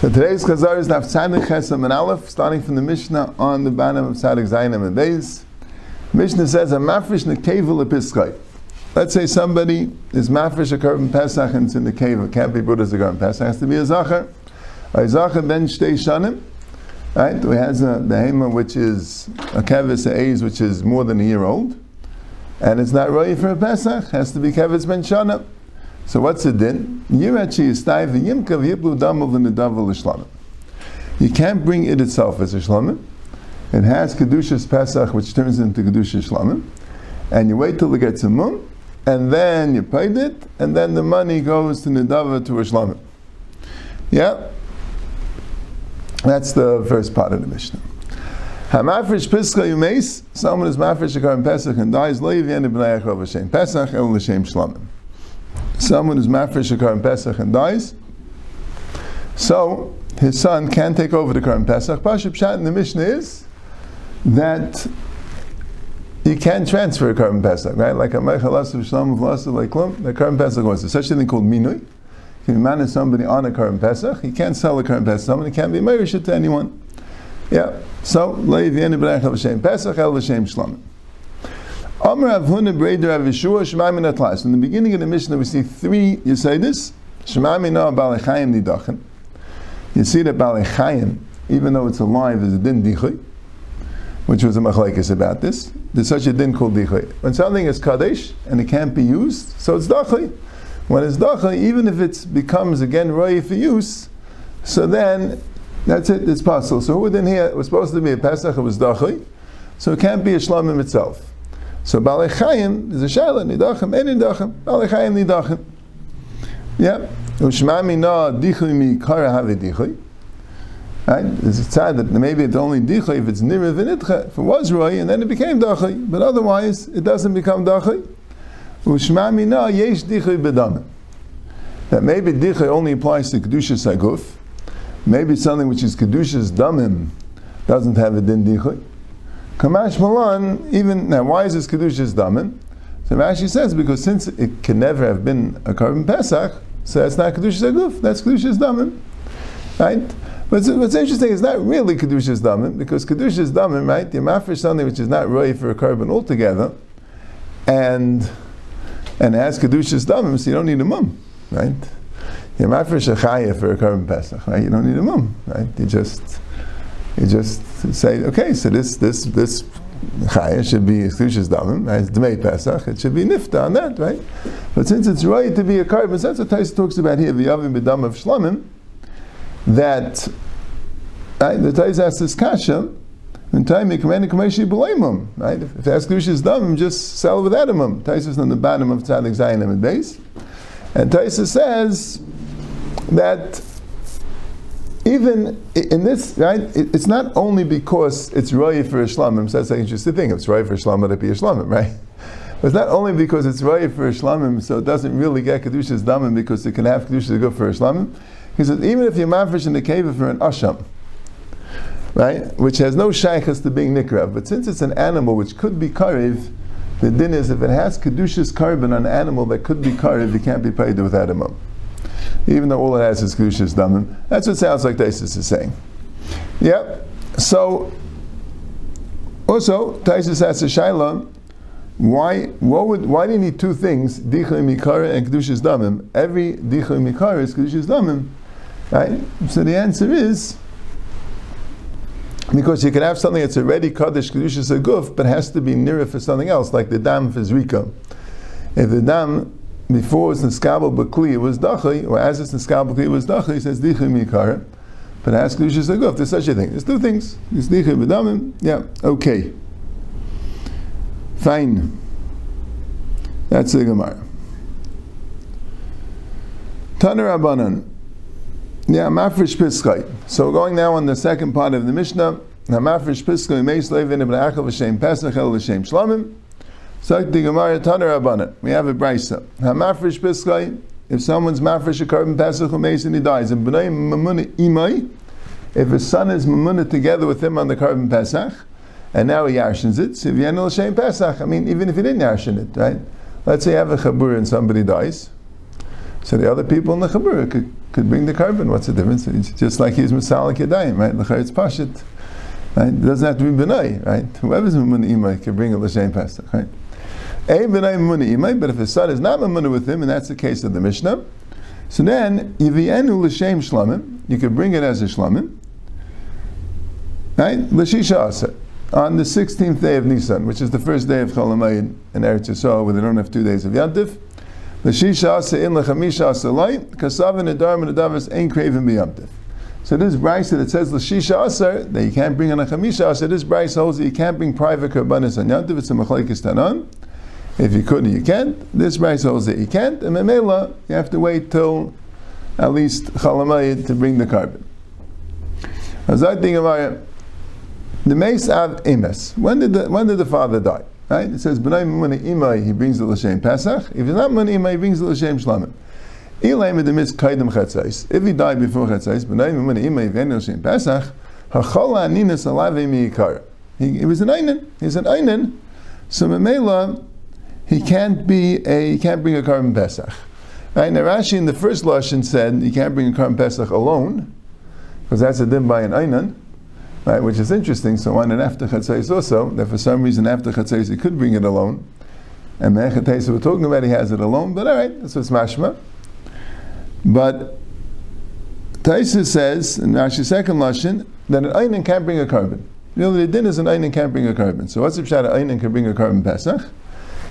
So today's Chazar is Daf Tzadik Chesam and Aleph, starting from the Mishnah on the bottom of Tzadik Zayinim and Beis. Mishnah says, "A mafresh nekevel episkay." Let's say somebody is mafresh a korban Pesach and it's in the cave. It can't be put as a korban Pesach. It has to be a zachar. A zachar ben shtei shanim. Right? We has a behema which is a kevis a which is more than a year old, and it's not ready for a Pesach. It has to be kevis ben shanim. So what's it then? You actually stay the din? You can't bring it itself as a shlamim. It has kedushas pesach, which turns into kedushas shlamim, and you wait till it gets a mum, and then you paid it, and then the money goes to nidava to a shlamim. Yeah, that's the first part of the Mishnah. Hamafresh Pischa Yumeis, someone is mafresh a in Pesach and dies, lo yivyen ibn Pesach el l'shem shlamim someone who's mafresh a Karim Pesach and dies, so his son can take over the Karim Pesach. Pashab Shat in the Mishnah is that you can transfer a Karim Pesach, right? Like a Meichalasav Shalom of Lasav like Klum, the Karim Pesach was there's such a thing called Minui. If you manage somebody on a Karim Pesach, he can't sell a Karim Pesach. Somebody can't be married to anyone. Yeah. So, B'nei Chav Pesach El Shlamim. Amr Avhuna Breder Avishua. In the beginning of the Mishnah, we see three Yisaitis. Shema Mina Balechayim Nidachin. You see that Balechayim, even though it's alive, is a din dichay, which was a machlekes about this. There's such a din called dichay. When something is kadesh and it can't be used, so it's dachay. When it's dachay, even if it becomes again roy for use, so then that's it. It's possible. So who within here it was supposed to be a pesach. It was dachay, so it can't be a shlamim itself. So Balei Chayim is a Shaila, Nidachim, Ein Nidachim, Balei Chayim Nidachim. Yeah. Ushma Mina Dichui Mi Kara Havi Dichui. Right? It's sad that maybe it's only Dichui if it's Nira Vinitcha, if it was Roy, and then it became Dachui. But otherwise, it doesn't become Dachui. Ushma Mina Yesh Dichui Bedamim. That maybe Dichui only applies to Kedusha Saguf. Maybe something which is Kedusha's Damim doesn't have a Din Dichui. Kamash Malan, even now, why is this Kedusha's Damin? So Rashi says because since it can never have been a korban Pesach, so that's not Kedusha's Aguf, that's Kedusha's Damin. Right? But what's interesting is not really Kedusha's Damin, because Kedusha's Damin, right, the Mafresh something which is not really for a korban altogether, and and has Kedusha's Damin, so you don't need a mum, right? The Mafresh a Chaya for a korban Pesach, right? You don't need a mum, right? You just you just say, okay, so this this this chaya should be Kedusha's damim, right? It's Dmei Pesach. It should be nifta on that, right? But since it's right to be a korban, that's what Tais talks about here, the Yavim B'dam of Shlamim, that right, the Tais asks this kasha, in time you command Kameshi B'leimum, right? If, if that's Kedusha's damim, just sell without him. Tais is on the bottom of Tzadik Zayin and base. And Taisa says that even in this, right, it's not only because it's roy for a shlamim, so that's an interesting thing. If it's roy for a shlamim, it'd be a shlamim, right? But it's not only because it's roy for a shlamim, so it doesn't really get kedusha's damim because it can have kedusha's good for a shlamim. He says even if you're mafresh in the cave for an asham, right, which has no shaykhs to being nikrav, but since it's an animal which could be kariv, the din is if it has kedusha's korban on an animal that could be kariv, it can't be paid without a mum even though all it has is Kedushas Damim. That's what sounds like Taisus is saying. Yep. So, also, Taisus asks a Shaila, why, what would, why do you need two things, Dicha Mikara and Kedushas Damim? Every Dicha Mikara is Kedushas Damim. Right? So the answer is, because you can have something that's already Kaddish Kedushas Aguf, but has to be nearer for something else, like the Dam for Zrika. If the Dam before it's Niskabel Bakli, it was Dachi, or as it's Niskabel Bakli, it was Dachi, he says Dichi Mikara. But ask Lucia Zaguf, there's such a thing. There's two things. There's Dichi B'damim, yeah, okay. Fine. That's the Gemara. Taner Abanan. Yeah, Mafresh Piskay. So we're going now on the second part of the Mishnah. Now Mafresh Piskay, Meis Levin, Ibn Achel, V'Shem Pesach, El V'Shem Shlamim. Sagt the Gemara Taner Rabbanan. We have a brisa. If someone's mafresh a korban pesach umeis he dies, and b'nai mamuna imai, if his son is mamuna together with him on the korban pesach, and now he yarshins it, if l'shem pesach, I mean, even if he didn't yarshin it, right? Let's say you have a chabur and somebody dies. So the other people in the Chabura could, could bring the korban. What's the difference? It's just like he's Masalik Yadayim, right? L'chayr it's Pashit. Right? It doesn't have to be Benai, right? Whoever's Mamuna Imai can bring a L'shem Pesach, right? A Benai Mamuna Imai, but if his son is not Mamuna with him, and that's the case of the Mishnah, so then, Yivienu L'shem Shlamim, you could bring it as a Shlamim, right? L'shisha Asa, on the 16th day of Nisan, which is the first day of Cholamayid in Eretz Yisrael, where they don't have two days of Yantif, L'shisha Asa in L'chamisha Asa Lai, Kasavin Adar and Adavas ain't craving b'yamtiv. So this brisa that says l'shisha asar that you can't bring on a chamisha asar, this brisa holds that you can't bring private karbanis on yantiv. It's a machlekes tanan. If you couldn't, you can't. This brisa holds that you can't. And memela, you have to wait till at least chalamayid to bring the korban. Azad thing about it, the mace av emes. When did the when did the father die? Right? It says b'nai muni imai. He brings the l'shem pesach. If he's not muni imai, he brings the l'shem shlamim. If he died before Chetzais, Pesach, Hachola Aninas Alave Miikar. He was an Einan. He's an Einan. So Memela, he can't be a he can't bring a korban Pesach. Right? Now Rashi in the first lashon said you can't bring a korban Pesach alone, because that's a dim by an Einan. Right, which is interesting. So on an after Chatzais also, that for some reason after Chatzais he could bring it alone. And Mechatesa we're talking about he has it alone, but all right, that's what's mashma. But Taisa says in Rashi's second lashon that an einin can't bring a korban. You know, the din is an einin can't bring a korban. So what's the pshat? An einin can bring a korban pesach.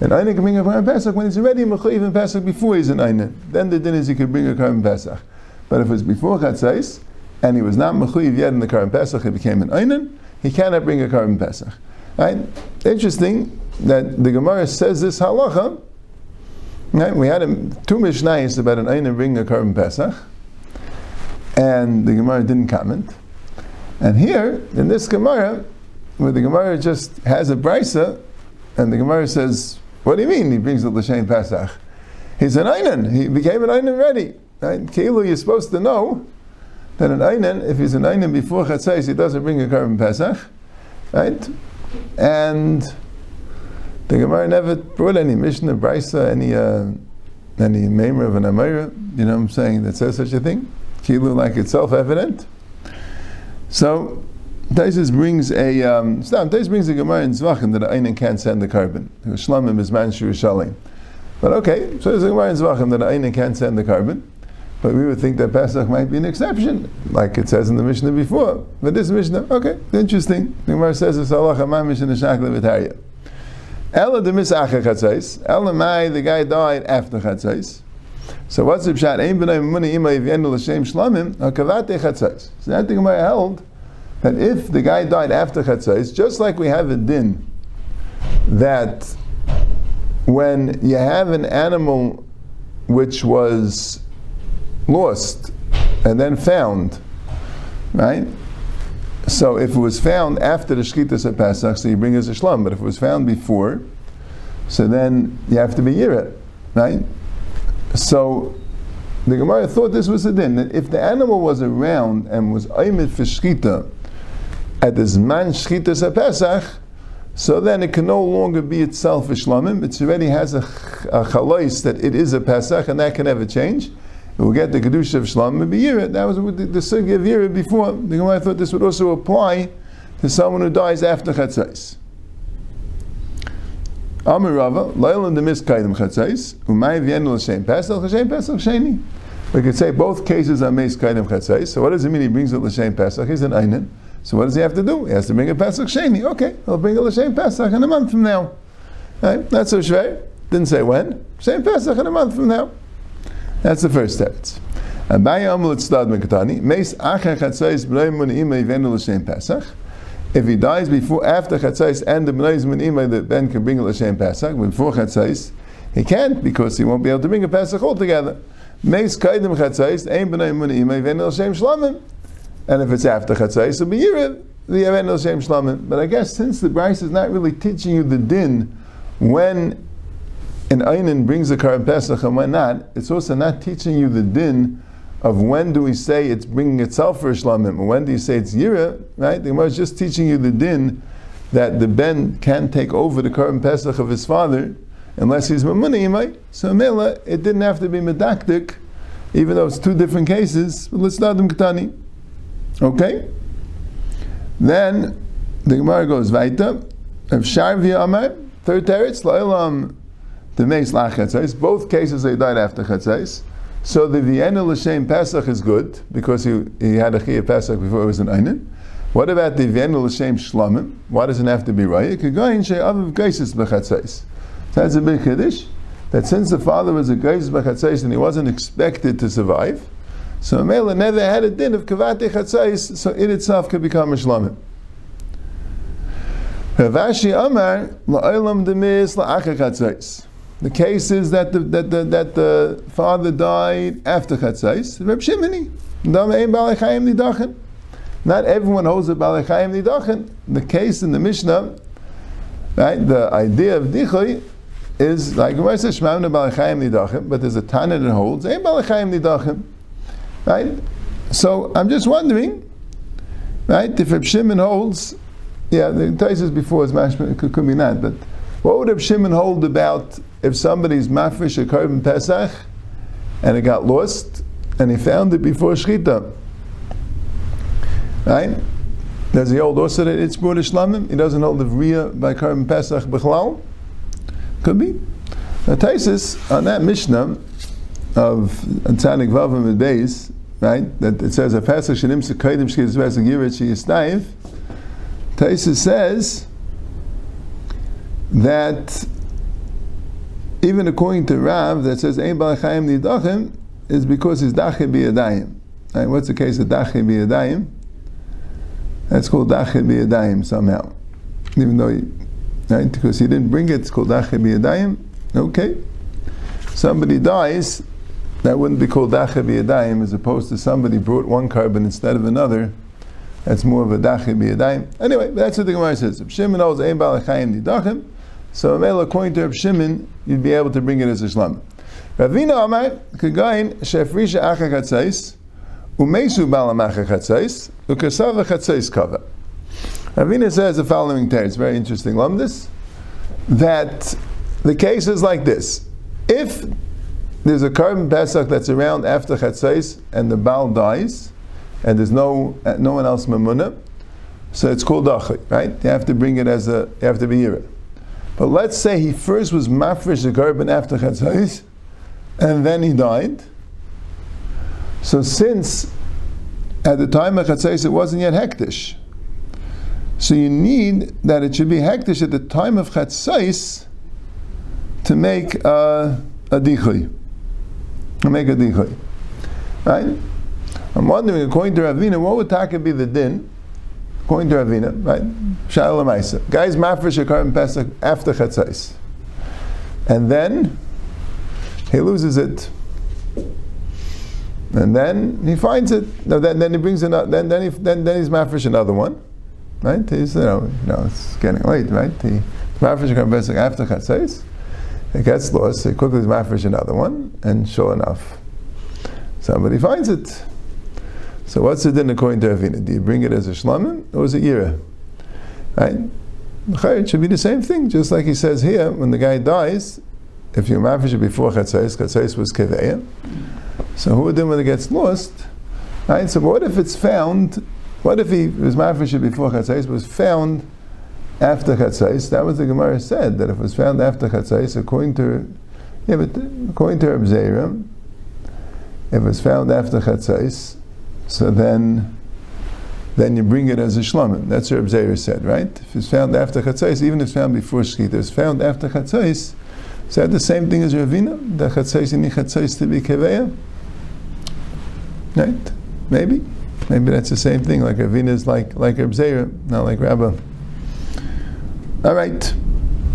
An einin can bring a korban pesach when he's already mechayiv in pesach before he's an einin. Then the din is he could bring a korban pesach. But if it's before chatzais and he was not mechayiv yet in the korban pesach, he became an einin. He cannot bring a korban pesach. Right? Interesting that the Gemara says this halacha Right? We had a, two Mishnayos about an Einim bringing a korban Pesach, and the Gemara didn't comment. And here, in this Gemara, where the Gemara just has a brisa, and the Gemara says, "What do you mean? He brings the l'shem Pesach? He's an Einan. He became an Einan ready. Right? Keilu, you're supposed to know that an Einan, if he's an Einan before Chatzais, he doesn't bring a korban Pesach, right? And the Gemara never brought any Mishnah, Brisa, any uh, any Maimer of an Amira, you know what I'm saying, that says such a thing. Kilu like it's self-evident. So Taisus brings a um. Taisus brings a Gemara in Zvachim that Einan can't send the korban. Shlamim is man Shalim. But okay, so there's a Gemara in Zvachim that Einan can't send the korban. But we would think that Pesach might be an exception, like it says in the Mishnah before. But this Mishnah, okay, interesting. The Gemara says it's Allah Mamish in the Shakla V'Tarya. Ella the misacha chatzais. Ella mai the guy died after chatzais. So what's the pshat? Ein b'nai muni ima yivenu l'shem shlamim hakavate chatzais. So that thing Gemara held that if the guy died after chatzais, just like we have a din that when you have an animal which was lost and then found, right? So if it was found after the Shkitas of Pesach, so you bring as a Shlam. But if it was found before, so then you have to be Yirat, right? So the Gemara thought this was a din, that if the animal was around and was Aimid for Shkita at this man Shkitas of Pesach, so then it can no longer be itself a Shlamim. It already has a, a that it is a Pesach, and that can never change we'll get the Kedusha of Shlam and B'yira. That was the, the Sugi of Yira before. The Gemara thought this would also apply to someone who dies after Chatzais. Amir Rava, Lail the Miskaidim Chatzais, Umay V'yenu L'Shem Pesach, L'Shem Pesach Sheni. We could say both cases are Meis Kaidim Chatzais. So what does it mean he brings it L'Shem Pesach? He's an Einan. So what does he have to do? He has to bring a Pesach Sheni. Okay, he'll bring a L'Shem Pesach in a month from now. Right? That's so shvei. Didn't say when. Same Pesach in a month from now. That's the first teretz. If he dies before, after chatzais and the b'nais min the ben can bring l'shem pesach. Before chatzais, he can't because he won't be able to bring a pesach altogether. Meis kaidim chatzais ein b'nai min imay ven l'shem shlamim. And if it's after chatzais, it'll be yiriv the ven l'shem shlamim. But I guess since the Bryce is not really teaching you the din when an Einin brings a Karim Pesach and when not, it's also not teaching you the din of when do we say it's bringing itself for Shlamim, or when do you say it's Yira, right? The Gemara is just teaching you the din that the Ben can't take over the Karim Pesach of his father unless he's Mamunimai. So Mela, it didn't have to be Medakdik even though it's two different cases, let's start them Ketani. Okay? Then the Gemara goes weiter. If Sharvi Amar, third teretz, La'ilam, the Meis Lachatzais, both cases they died after Chatzais. So the Vienna L'Shem Pesach is good, because he, he had a Chiyah Pesach before it was an Einen. What about the Vienna L'Shem Shlamim? Why does it have to be Raya? Kagayin She'aviv Geisis B'Chatzais. That's a big Kiddush, that since the father was a Geisis B'Chatzais and he wasn't expected to survive, so Mela never had a din of Kavate Chatzais, so it itself could become a Shlamim. Ravashi Amar la'olam demis la'achar chatzais. The case is that the, that the, that the father died after chatzais. Reb nidachen. Not everyone holds a balechayim nidachen. The case in the Mishnah, right? The idea of dichoy is like Gemara says shmamna balechayim nidachen, but there's a Tana that holds ein balechayim nidachen, right? So I'm just wondering, right? If Reb Shimon holds yeah, the Taisus before is mashma could, could be not, but what would Reb Shimon hold about if somebody's mafresh a korban Pesach and it got lost and he found it before Shchita? Right? Does he hold also that it's Bur Shlamim? He doesn't hold the Vriya by korban Pesach Bechlal? Could be. Now Taisus, on that Mishnah of Tzadik Vavim and Beis, right, that it says a Pesach Shanim Sekaidim Shkidus Pesach Yirit Shiyistayv, Taisa says that even according to Rav, that says Ein Balachayim Nidachim, is because he's Dachim Biyadayim. Right? What's the case of Dachim Biyadayim? That's called Dachim Biyadayim somehow. Even though he, right? because he didn't bring it, it's called Dachim Biyadayim. Okay. Somebody dies, that wouldn't be called Dachim Biyadayim, as opposed to somebody brought one korban instead of another that's more of a dachi biyadayim. Anyway, that's what the Gemara says. Shimon knows ein balachayim nidachim, so according to Reb Shimon, you'd be able to bring it as a shlam. Ravina Amar kagayin shefrisha acha chatzais umesu chatzais ukasava chatzais kava. Ravina says the following text. It's very interesting. Lumdis that the case is like this: if there's a korban pesach that's around after chatzais and the bal dies and there's no uh, no one else mamuna, so it's called dachi, right? You have to bring it as a you have to be yira. But let's say he first was mafresh the korban after chatzais, and then he died. So since at the time of chatzais it wasn't yet hektish, so you need that it should be hektish at the time of chatzais to make a, a dichay, make a dichay, right? I'm wondering, according to Ravina, what would Taka be the din? According to Ravina, right? Shalom Maisa. Guy's mafresh a korban pesach after chatzais, and then he loses it, and then he finds it. No, then, then he brings another. Then then he, then, then he's mafresh another one, right? He's you know, you know it's getting late, right? He mafresh a korban pesach after chatzais. It gets lost. He quickly mafresh another one, and sure enough, somebody finds it. So what's the din according to Ravina? Do you bring it as a shlamim or as it yira? Right? It should be the same thing, just like he says here, when the guy dies, if you mafish it before chatzais, chatzais was keveya. So who would then when it gets lost? Right? So what if it's found? What if he was it before chatzais, was found after chatzais? That was the Gemara said that if it was found after chatzais, according to yeah, but according to Reb Zera, if it was found after chatzais, so then then you bring it as a shlamim. That's what Zera said, right? If it's found after chatzais, even if it's found before shkita, it's found after chatzais. Is that the same thing as Ravina? The chatzais and chatzais to be keveya, right? Maybe, maybe that's the same thing. Like Ravina is like like Reb not like Rabbah. All right,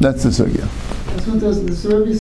that's the sugya. The